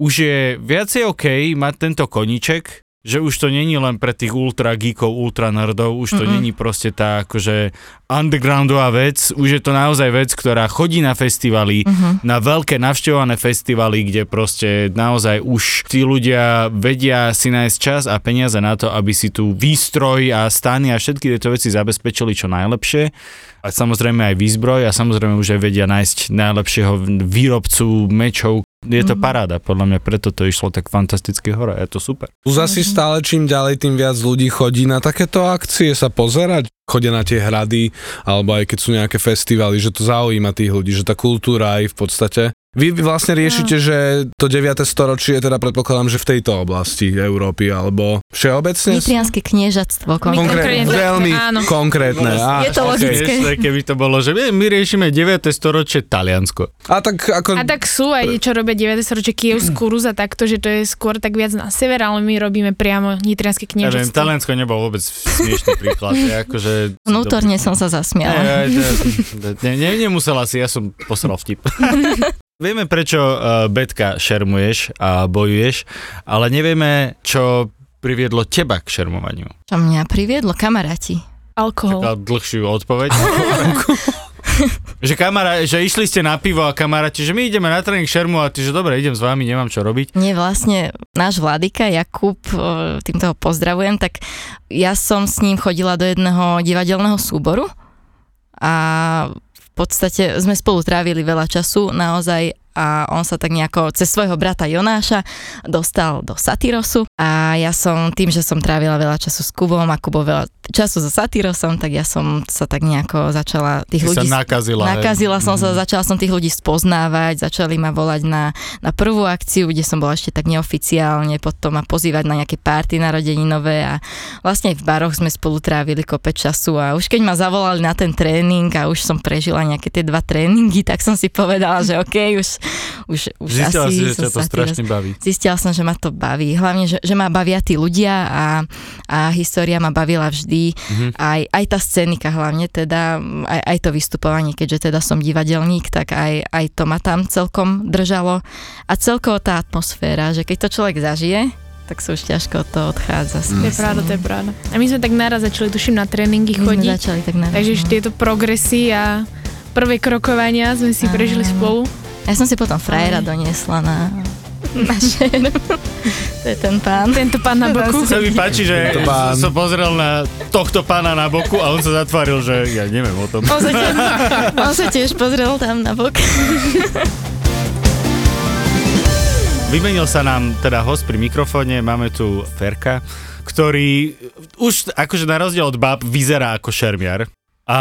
už je viacej OK mať tento koníček, že už to není len pre tých ultra geekov, ultra nerdov, už to
Mm-mm.
není proste tá akože undergroundová vec, už je to naozaj vec, ktorá chodí na festivaly,
Mhm.
na veľké navštevované festivaly, kde proste naozaj už tí ľudia vedia si nájsť čas a peniaze na to, aby si tu výstroj a stany a všetky tieto veci zabezpečili čo najlepšie. A samozrejme aj výzbroj a samozrejme už aj vedia nájsť najlepšieho výrobcu mečov. Je to
Mhm.
paráda, podľa mňa preto to išlo tak fantasticky hore, je to super.
Tu zasi stále čím ďalej, tým viac ľudí chodí na takéto akcie sa pozerať. Chodia na tie hrady, alebo aj keď sú nejaké festivaly, že to zaujíma tých ľudí, že tá kultúra aj v podstate. Vy vlastne riešite, že to 9. storočie, teda predpokladám, že v tejto oblasti Európy, alebo všeobecne?
Nitrianské kniežatstvo.
Konkrétne,
Konkrétne,
veľmi
áno.
konkrétne. Á,
Je to logické.
Vieš, keby to bolo, že my my riešime 9. storočie Taliansko.
A tak ako...
A tak sú aj, čo robia 9. storočie Kievskú Rus a takto, že to je skôr tak viac na sever, ale my robíme priamo nitrianske
Ja viem,
kniežatstvo.
Taliansko nebol vôbec smiešný príklad. Je akože...
Vnútorne som sa zasmiala.
Aj, aj, to- ne, ne, nemusela si, ja som posral vtip. Vieme, prečo uh, Betka šermuješ a bojuješ, ale nevieme, čo priviedlo teba k šermovaniu.
Čo mňa priviedlo? Kamaráti.
Alkohol.
Taká dlhšiu odpoveď. že kamará, že išli ste na pivo a kamaráti, že my ideme na tréning šermu a ty, že dobre, idem s vami, nemám čo robiť.
Nie, vlastne náš vladyka Jakub, e, týmto ho pozdravujem, tak ja som s ním chodila do jedného divadelného súboru a v podstate sme spolu trávili veľa času naozaj a on sa tak nejako cez svojho brata Jonáša dostal do Satyrosu a ja som tým, že som trávila veľa času s Kubom a Kubo veľa času so Satyrosom, tak ja som sa tak nejako začala tých
Ty
ľudí...
sa nakazila. hej.
Nakazila som sa,
Mhm.
začala som tých ľudí spoznávať, začali ma volať na, na prvú akciu, kde som bola ešte tak neoficiálne, potom ma pozývať na nejaké párty narodeninové a vlastne v baroch sme spolu trávili kopec času a už keď ma zavolali na ten tréning a už som prežila nejaké tie dva tréningy, tak som si povedala, že OK, už, už, už
Zistila
asi
si, že ťa to strašne baví.
Zistila som, že ma to baví. Hlavne, že, že ma bavia tí ľudia a, a história ma bavila vždy.
Mhm.
Aj, aj tá scenika hlavne, teda aj, aj to vystupovanie, keďže teda som divadelník, tak aj, aj to ma tam celkom držalo. A celkovo tá atmosféra, že keď to človek zažije, tak sa už ťažko od toho odchádza. si
To je pravda, to je pravda. A my sme tak naraz začali, tuším, na tréningy
My sme začali tak na
Takže už tieto progresy a prvé krokovania sme si prežili spolu.
Ja som si potom frajera doniesla na, na šér. to je ten pán.
Tento pán na boku.
Sa mi páči, že
pán.
som pozrel na tohto pána na boku a on sa zatváril, že ja neviem o tom.
On sa, tiež, on sa tiež pozrel tam na bok.
Vymenil sa nám teda host pri mikrofóne, máme tu Ferka, ktorý už akože na rozdiel od bab vyzerá ako šermiar. A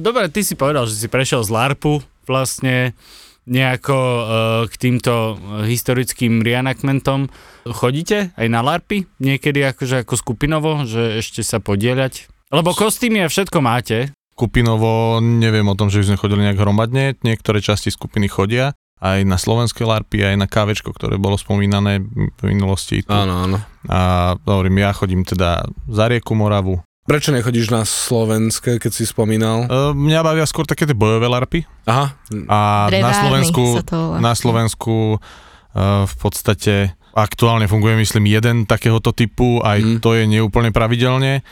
dobre, ty si povedal, že si prešiel z LARPu vlastne nejako uh, k týmto historickým reenactmentom. Chodíte aj na LARPy? Niekedy akože ako skupinovo, že ešte sa podieľať? Lebo kostýmy a všetko máte.
Skupinovo neviem o tom, že by sme chodili nejak hromadne, niektoré časti skupiny chodia, aj na slovenské larpy, aj na kávečko, ktoré bolo spomínané v minulosti. Tu.
Áno, áno.
A hovorím, ja chodím teda za rieku Moravu.
Prečo nechodíš na slovenské, keď si spomínal?
E, mňa bavia skôr také tie bojové larpy
Aha,
a na
Drevárny
Slovensku,
to volá.
na Slovensku e, v podstate aktuálne funguje myslím jeden takéhoto typu, aj
Mm.
to je neúplne pravidelne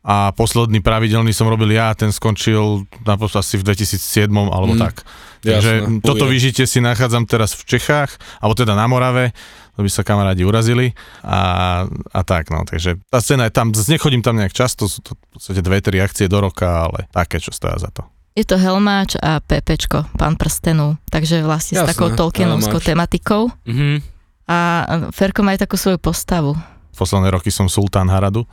a posledný pravidelný som robil ja, ten skončil naposled asi v 2007 alebo
Mm.
tak. Takže
Jasné,
toto vyžitie si nachádzam teraz v Čechách, alebo teda na Morave, to by sa kamarádi urazili a, a tak, no, takže tá scéna je tam, nechodím tam nejak často, sú to v podstate dve, tri akcie do roka, ale také, čo stoja za to.
Je to Helmáč a Pepečko, pán prstenu. Takže vlastne s
Jasné,
takou Tolkienovskou tematikou.
Mhm.
A Ferko má aj takú svoju postavu.
Posledné roky som Sultán Haradu.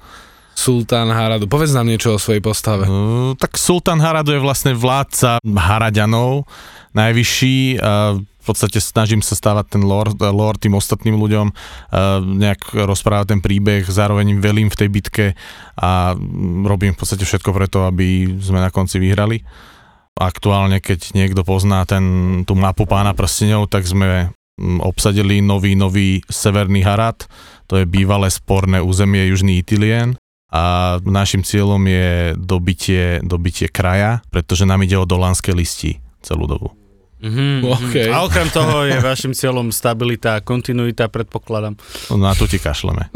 Sultán Haradu. Povedz nám niečo o svojej postave.
Uh, tak Sultán Haradu je vlastne vládca Haraďanov, najvyšší. Uh, v podstate snažím sa stávať ten lore, lore tým ostatným ľuďom, nejak rozprávať ten príbeh, zároveň velím v tej bitke a robím v podstate všetko preto, aby sme na konci vyhrali. Aktuálne, keď niekto pozná ten, tú mapu pána prstenov, tak sme mm, obsadili nový, nový severný Harad, to je bývalé sporné územie Južný Itilien a našim cieľom je dobitie, dobitie kraja, pretože nám ide o dolánske listi celú dobu.
Mhm,
OK.
mhm. A okrem toho je vašim cieľom stabilita a kontinuita, predpokladám.
No, na to ti kašleme.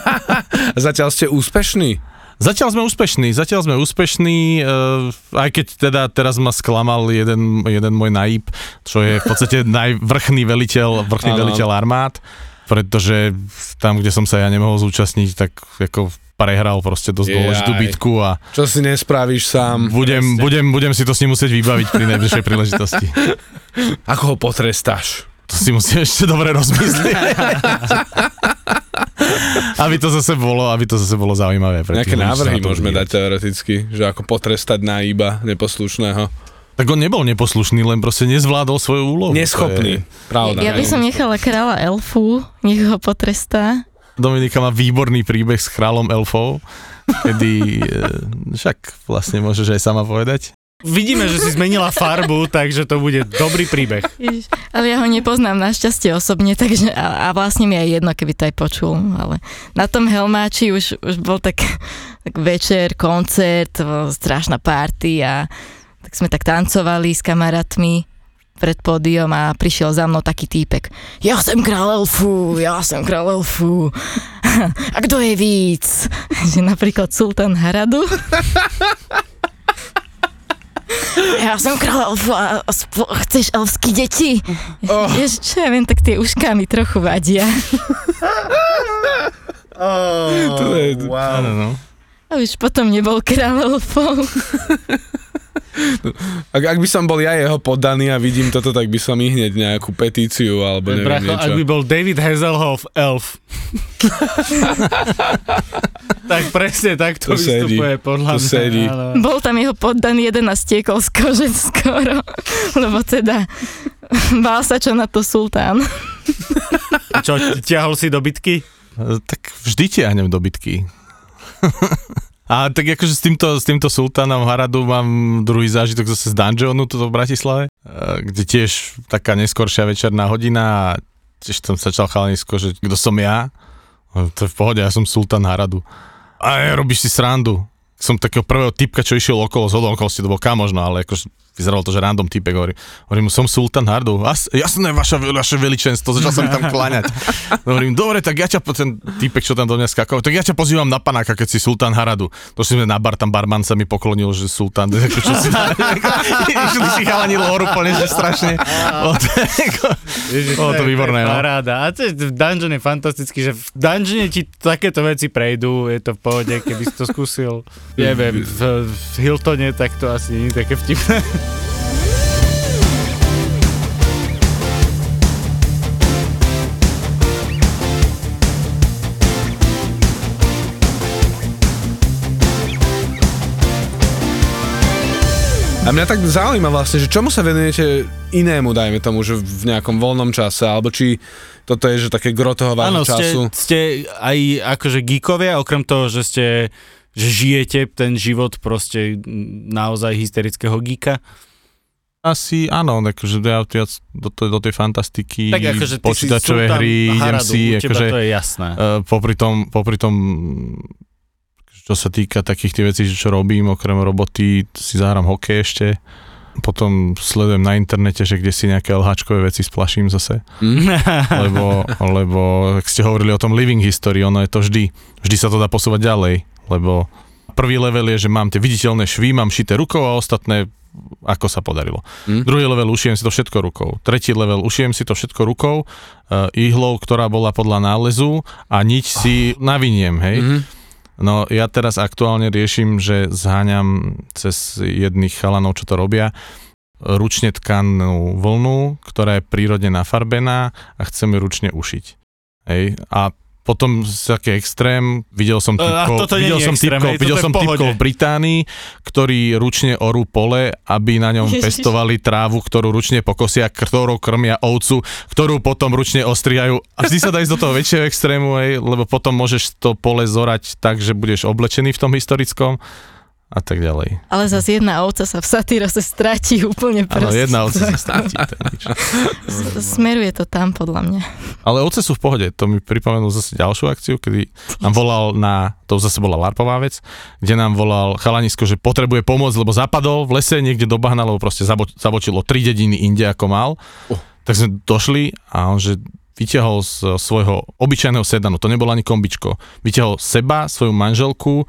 Zatiaľ ste úspešní?
Zatiaľ sme úspešní, zatiaľ sme úspešní, uh, aj keď teda teraz ma sklamal jeden, jeden môj najíb, čo je v podstate najvrchný veliteľ, vrchný
Áno.
veliteľ armád, pretože tam, kde som sa ja nemohol zúčastniť, tak ako prehral proste dosť
Jaj.
dôležitú bitku a
Čo si nespravíš sám?
budem, budem, budem si to s ním musieť vybaviť pri najbližšej príležitosti.
Ako ho potrestáš?
To si musím ešte dobre rozmyslieť. aby to zase bolo, aby to zase bolo zaujímavé. Pre
Nejaké návrhy môžeme dať teoreticky, že ako potrestať na iba neposlušného.
Tak on nebol neposlušný, len proste nezvládol svoju úlohu.
Neschopný, pravda.
Ja by som nechala kráľa elfu, nech ho potrestá.
Dominika má výborný príbeh s kráľom elfov, kedy e, však vlastne môžeš aj sama povedať.
Vidíme, že si zmenila farbu, takže to bude dobrý príbeh.
Ježiš, ale ja ho nepoznám našťastie osobne, takže a, a vlastne mi aj jedno, keby to aj počul, ale na tom Helmáči už, už bol tak, tak večer, koncert, strašná party a tak sme tak tancovali s kamarátmi pred pódium a prišiel za mnou taký týpek. Ja som král elfu, ja som král elfu. A kto je víc? Že napríklad Sultán Haradu. Ja som král elfu a chceš elfsky deti? Oh. Jež, čo ja viem, tak tie ušká mi trochu vadia.
To je,
Áno, no.
A už potom nebol král elfov.
Ak, ak by som bol ja jeho poddaný a vidím toto, tak by som i hneď nejakú petíciu alebo neviem
Bracho,
niečo.
ak by bol David Hasselhoff elf. tak presne tak to,
To sedí,
vystupuje podľa
to
mňa.
sedí.
Bol tam jeho poddaný jeden a stiekol z kože skoro, lebo teda bál sa čo na to sultán.
Čo, ťahol si do bitky?
Tak vždy ťahnem do bitky. A tak akože s týmto, s týmto sultánom Haradu mám druhý zážitok zase z Dungeonu tuto v Bratislave, e, kde tiež taká neskoršia večerná hodina a tiež tam sa čal chalanisko, že kto som ja? A To je v pohode, ja som sultán Haradu. A ja, robíš si srandu. Som takého prvého typka, čo išiel okolo, z okolosti, to bol kamožno, ale akože vyzeralo to, že random typek hovorí. Hovorím mu, som sultán Hardu. As, jasné, vaša, vaše veličenstvo, začal sa mi tam kláňať. Hovorím, dobre, tak ja ťa, ten typek, čo tam do mňa skakal, tak ja ťa pozývam na panáka, keď si sultán Haradu. Došli sme na bar, tam barman sa mi poklonil, že sultán, ako čo si Išli si chalani lóru plne, že strašne. O, to, ako,
Ježiš,
Bolo to výborné, no.
Paráda. A to dungeon je fantastický, že v dungeone ti takéto veci prejdú, je to v pohode, keby si to skúsil. Neviem, v, v Hiltone tak to asi nie je také vtipné.
A mňa tak zaujíma vlastne, že čomu sa venujete inému, dajme tomu, že v nejakom voľnom čase, alebo či toto je, že také gro toho vášho
Áno,
času.
ste, ste aj akože geekovia, okrem toho, že ste že žijete ten život proste naozaj hysterického geeka.
asi áno, akože ja viac do, tej- do tej fantastiky,
Tak akože
počítačové hry, idem si, akože,
to je jasné.
Uh, popri tom, popri tom, čo sa týka takých tých vecí, čo robím, okrem roboty, si zahrám hokej ešte. Potom sledujem na internete, že kde si nejaké LHčkové veci splaším zase. Lebo, lebo, ak ste hovorili o tom living history, ono je to vždy, vždy sa to dá posúvať ďalej. Lebo prvý level je, že mám tie viditeľné švy, mám šité rukou a ostatné ako sa podarilo.
Mm.
Druhý level ušijem si to všetko rukou. Tretí level ušijem si to všetko rukou, uh, ihlou, ktorá bola podľa nálezu a nič si naviniem, hej.
Mhm.
No ja teraz aktuálne riešim, že zháňam cez jedných chalanov, čo to robia, ručne tkanú vlnu, ktorá je prírodne nafarbená a chcem ju ručne ušiť. Hej. A potom taký extrém, videl som typkov,
nie
videl som
extrém,
typkov,
hej,
videl som typkov v Británii, ktorí ručne orú pole, aby na ňom
Ježiš.
pestovali trávu, ktorú ručne pokosia, ktorou krmia ovcu, ktorú potom ručne ostrihajú. A vždy sa dá ísť do toho väčšieho extrému, hej, lebo potom môžeš to pole zorať tak, že budeš oblečený v tom historickom a tak ďalej.
Ale zase jedna ovca sa v satírose stratí úplne
Áno,
proste.
jedna ovca sa stratí. to nič.
Smeruje to tam podľa mňa.
Ale ovce sú v pohode, to mi pripomenul zase ďalšiu akciu, kedy nám volal na, to zase bola larpová vec, kde nám volal chalanisko, že potrebuje pomôcť, lebo zapadol v lese, niekde do bahna, lebo proste zabo, zabočilo tri dediny inde ako mal.
Oh.
Tak sme došli a on, že vyťahol z svojho obyčajného sedanu, to nebolo ani kombičko, vyťahol seba, svoju manželku,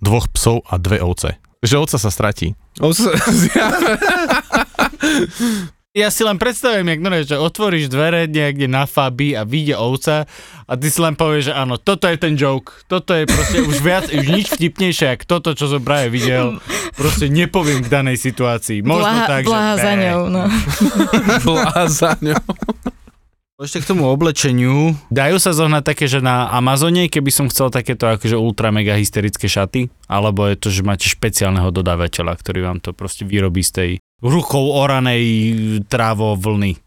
dvoch psov a dve ovce. Takže ovca sa stratí.
O, s-
Ja si len predstavujem, jak no, že otvoríš dvere niekde na Fabi a vyjde ovca a ty si len povieš, že áno, toto je ten joke, toto je proste už viac, už nič vtipnejšie, ako toto, čo som práve videl, proste nepoviem k danej situácii. Možno
Blaha,
tak,
blaha
že...
za ňou, no.
Blázaňo.
Ešte k tomu oblečeniu. Dajú sa zohnať také, že na Amazone, keby som chcel takéto akože ultra mega hysterické šaty, alebo je to, že máte špeciálneho dodávateľa, ktorý vám to proste vyrobí z tej ruchou oranej trávo vlny.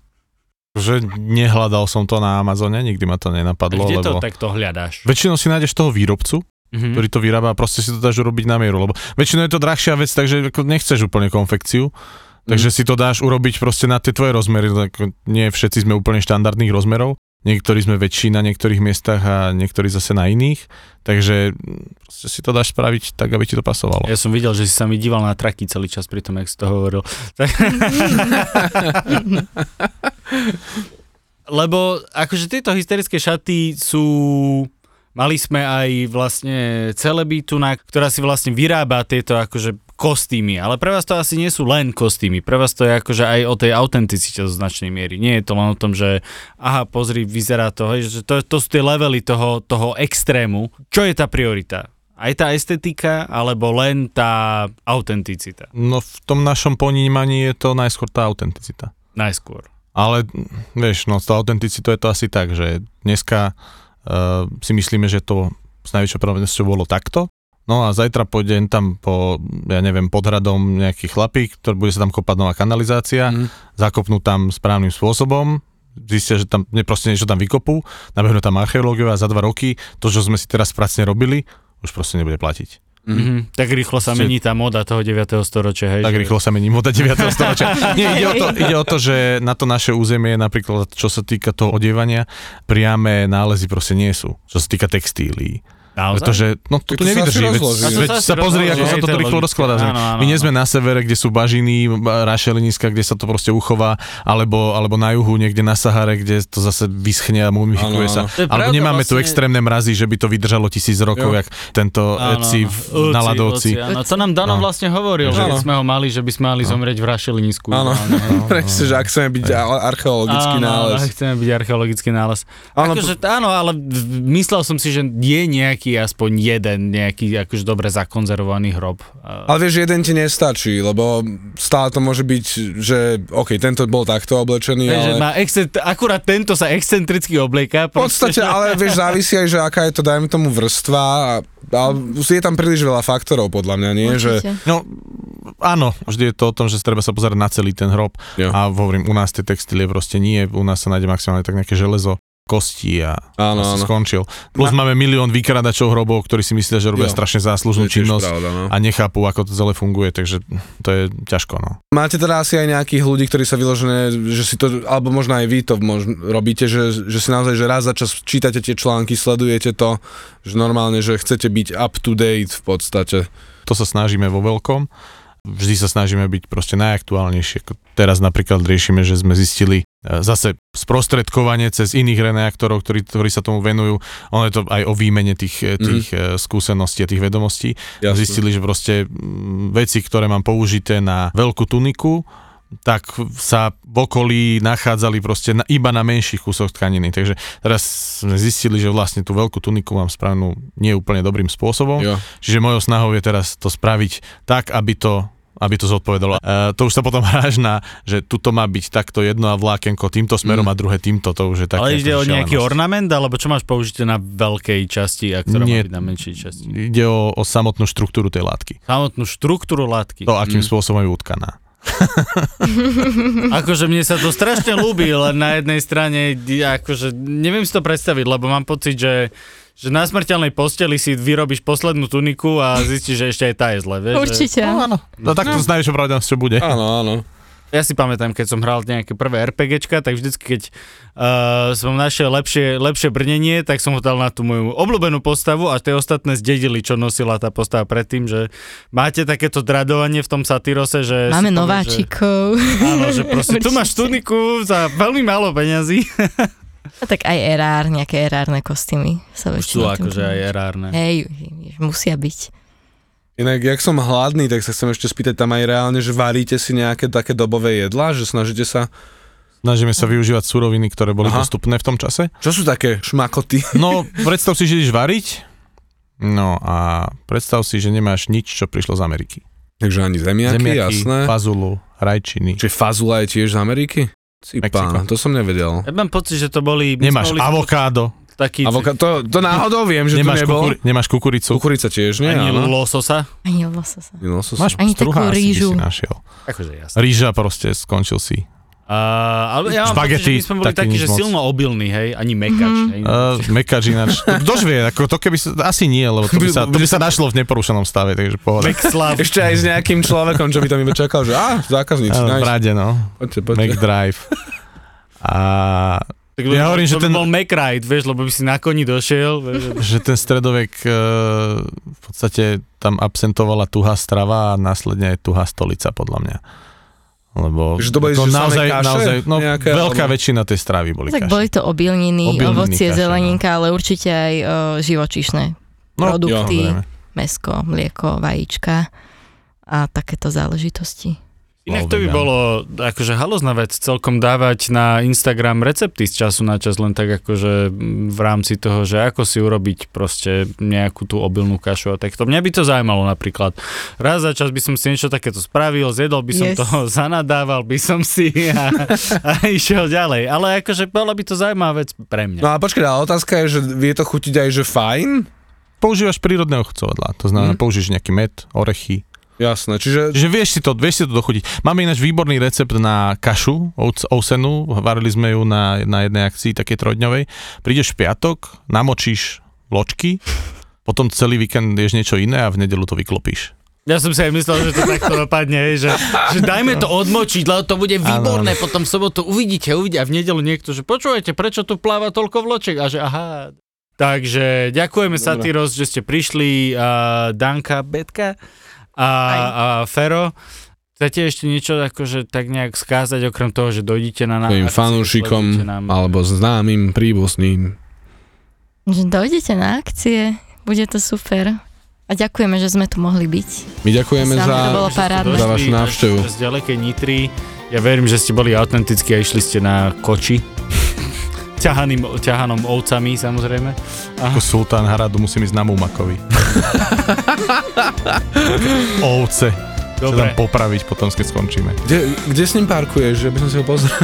Že nehľadal som to na Amazone, nikdy ma to nenapadlo,
Kde to
lebo
takto hľadáš?
väčšinou si nájdeš toho výrobcu,
Mhm.
ktorý to vyrába a proste si to dáš urobiť na mieru, lebo väčšinou je to drahšia vec, takže nechceš úplne konfekciu, takže si to dáš urobiť proste na tie tvoje rozmery, tak nie všetci sme úplne štandardných rozmerov, niektorí sme väčší na niektorých miestach a niektorí zase na iných, takže proste si to dáš spraviť tak, aby ti to pasovalo.
Ja som videl, že si sa mi díval na traky celý čas pri tom, jak si to hovoril. Lebo akože tieto hysterické šaty sú... Mali sme aj vlastne celebitu, ktorá si vlastne vyrába tieto akože kostýmy, ale pre vás to asi nie sú len kostýmy, pre vás to je akože aj o tej autenticite do značnej miery. Nie je to len o tom, že aha, pozri, vyzerá to, hej, že to, to sú tie levely toho, toho extrému. Čo je tá priorita? Aj tá estetika, alebo len tá autenticita?
No v tom našom ponímaní je to najskôr tá autenticita.
Najskôr.
Ale vieš, no s tou autenticitou je to asi tak, že dneska uh, si myslíme, že to s najväčšou pravdepodobnosťou bolo takto. No a zajtra pôjdem tam po, ja neviem, pod hradom nejaký chlapík, ktorý bude sa tam kopať nová kanalizácia, mm. zakopnú tam správnym spôsobom, zistia, že tam ne, proste niečo tam vykopú, nabehnú tam archeológovia a za dva roky to, čo sme si teraz pracne robili, už proste nebude platiť.
Mm-hmm. Tak rýchlo sa mení tá moda toho 9. storočia, hej?
Tak
že-
rýchlo sa mení moda 9. storočia. Nie, ide o, to, ide o to, že na to naše územie, napríklad čo sa týka toho odievania, priame nálezy proste nie sú, čo sa týka textílií.
Naozaj?
Pretože, no to tu nevydrží, veď, veď
sa
pozri, ako sa
hej,
to
to je
rýchlo rozkladá.
Áno, áno,
My nie sme
áno.
na severe, kde sú bažiny, rašeliniska, kde sa to proste uchová, alebo, alebo na juhu, niekde na Sahare, kde to zase vyschne a mumifikuje sa. Alebo nemáme tu
vlastne-
extrémne mrazy, že by to vydržalo tisíc rokov,
Jo.
jak tento Eci na
uci, áno. To nám Dano
No.
vlastne hovoril, že sme ho mali, že by sme mali zomrieť v rašelinisku.
Áno, presne, že ak chceme byť archeologický nález.
Áno, chceme byť archeologický nález.
Áno,
akože, áno, ale myslel som si, že je nejaký aspoň jeden nejaký akože dobre zakonzervovaný hrob. A-
Ale vieš, jeden ti nestačí, lebo stále to môže byť, že OK, tento bol takto oblečený,
že
ale...
má excent, akurát tento sa excentricky oblieká.
V podstate, ale vieš, závisí aj, že aká je to, dajme tomu, vrstva a, ale je tam príliš veľa faktorov, podľa mňa, nie? Že.
No, áno, vždy je to o tom, že treba sa pozerať na celý ten hrob.
Jo.
A hovorím, u nás tie textílie proste nie, u nás sa nájde maximálne tak nejaké železo, kosti a
Áno, áno.
skončil. Plus máme milión vykradačov hrobov, ktorí si myslia, že robia
Jo.
strašne záslužnú činnosť
pravda, no.
a nechápu, ako to celé funguje, takže to je ťažko, no.
Máte teda asi aj nejakých ľudí, ktorí sa vyložené, že si to, alebo možno aj vy to možno robíte, že, že si naozaj, že raz za čas čítate tie články, sledujete to, že normálne, že chcete byť up to date v podstate.
To sa snažíme vo veľkom. Vždy sa snažíme byť proste najaktuálnejšie. Teraz napríklad riešime, že sme zistili zase sprostredkovanie cez iných reaktorov, ktorí, ktorí sa tomu venujú. Ono je to aj o výmene tých, e, tých mm. skúseností a tých vedomostí.
Jasné.
Zistili, že proste veci, ktoré mám použité na veľkú tuniku, tak sa v okolí nachádzali proste na, iba na menších kúsoch tkaniny. Takže teraz sme zistili, že vlastne tú veľkú tuniku mám spravenú nie úplne dobrým spôsobom.
Jo.
Čiže mojou snahou je teraz to spraviť tak, aby to aby to zodpovedalo. E, to už sa potom hráš na, že tuto má byť takto jedno a vlákenko týmto smerom
Mm.
a druhé týmto, to už je také.
ale ide o nejaký ornament, alebo čo máš použité na veľkej časti a ktorá
Nie.
má byť na menšej časti?
Ide o, o samotnú štruktúru tej látky.
Samotnú štruktúru látky.
To, akým
Mm.
spôsobom je utkaná.
Akože mne sa to strašne ľúbi, len na jednej strane, akože neviem si to predstaviť, lebo mám pocit, že že na smrteľnej posteli si vyrobíš poslednú tuniku a zistíš, že ešte aj tá je zle, vieš? že-
Určite.
áno. No tak to s najväčšou pravdepodobnosťou bude.
Áno, áno.
Ja si pamätám, keď som hral nejaké prvé RPGčka, tak vždycky, keď uh, som našiel lepšie, lepšie brnenie, tak som ho dal na tú moju obľúbenú postavu a tie ostatné zdedili, čo nosila tá postava predtým, že máte takéto dradovanie v tom satyrose, že...
Máme nováčikov.
Že, áno, že proste tu máš tuniku za veľmi málo peňazí.
A tak aj erár, nejaké erárne kostýmy sa
Sú
väčšinou tým
akože aj erárne.
Hej, musia byť.
Inak, jak som hladný, tak sa chcem ešte spýtať tam aj reálne, že varíte si nejaké také dobové jedlá, že snažíte sa...
Snažíme sa využívať suroviny, ktoré boli
Aha.
dostupné v tom čase.
Čo sú také šmakoty?
No, predstav si, že ideš variť, no a predstav si, že nemáš nič, čo prišlo z Ameriky.
Takže ani zemiaky,
Zemiaky,
jasné.
fazulu, rajčiny.
Čiže fazula je tiež z Ameriky? Pána, to som nevedel.
Ja mám pocit, že to boli...
Nemáš
boli
avokádo,
Taký,
Avoka- to, to náhodou viem, že
nemáš,
tu nebol.
kukuri- nemáš kukuricu.
Kukurica tiež, nie?
ani
Áno.
lososa.
Ani lososa.
Ani losos.
Máš
Ani takú rýžu.
si našiel.
Akože jasne.
Rýža proste, skončil si.
Uh, ale ja mám
Špagety,
pocit, že my sme boli
taký
takí, že
moc.
silno obilní, hej, ani mekač.
Mhm.
Hej.
Uh, mekač ináč. Kdož vie, ako to keby sa, asi nie, lebo to by sa, to by sa našlo v neporušenom stave, takže pohoda.
Mekslav.
Ešte aj s nejakým človekom, čo by tam iba čakal, že á, zákazníci,
v
nice.
rade, no.
Poďte, poďte.
McDrive. A
Tak
Ja hovorím, že ten-
bol Macride, vieš, lebo by si na koni došiel. Vieš,
že ten stredovek e, v podstate tam absentovala tuhá strava a následne aj tuhá stolica, podľa mňa. Lebo
Že to boli, že samé kaše
no,
nejaké,
veľká
alebo-
väčšina tej stravy boli
Tak
kaše.
boli to obilniny,
Obilniny,
ovocie,
kaše, no.
zeleninka, ale určite aj o, živočíšne
No,
produkty,
samozrejme.
mesko, mlieko, vajíčka a takéto záležitosti.
Inak to by bolo akože halozná vec celkom dávať na Instagram recepty z času na čas, len tak akože mm, v rámci toho, že ako si urobiť proste nejakú tú obilnú kašu a takto. Mňa by to zaujímalo napríklad. Raz za čas by som si niečo takéto spravil, zjedol by som
Yes.
toho, zanadával by som si a, a išiel ďalej. Ale akože bola by to zaujímavá vec pre mňa.
No a počkaj, ale otázka je, že vie to chutiť aj, že fajn?
Používaš prírodné ochcovadlá, to znamená,
Mhm.
použiješ nejaký med, orechy.
Jasné, čiže
Čiže vieš si to, vieš si to dochutiť. Máme ináč výborný recept na kašu ovsenú, varili sme ju na, na jednej akcii, také trojdňovej. Prídeš v piatok, namočíš ločky, potom celý víkend ješ niečo iné a v nedelu to vyklopíš.
Ja som si aj myslel, že to takto dopadne, že, že dajme to odmočiť, lebo to bude výborné, potom v sobotu uvidíte, uvidia a v nedelu niekto, že počúvajte, prečo tu pláva toľko vločiek a že aha. Takže ďakujeme Satyros, že ste prišli, a Danka, Betka a, a Fero. Chcete ešte niečo akože tak nejak skázať, okrem toho, že dojdete na
svojim
akciu,
fanúšikom
nám.
alebo známym, príbuzným.
Že dojdete na akcie, bude to super. A ďakujeme, že sme tu mohli byť.
My ďakujeme
Sám
za... Za vašu návštevu.
Z ďalekej Nitry. Ja verím, že ste boli autentickí a išli ste na koči. Ťahaným, ťahanom ovcami, samozrejme.
Ako sultán Haradu musím ísť na Mumakovi. Ovce. Dobre. Tam popraviť potom, keď skončíme.
Kde, kde s ním parkuješ, že by som si ho pozrel?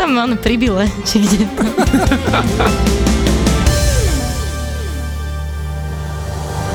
Tam on pri bile, či kde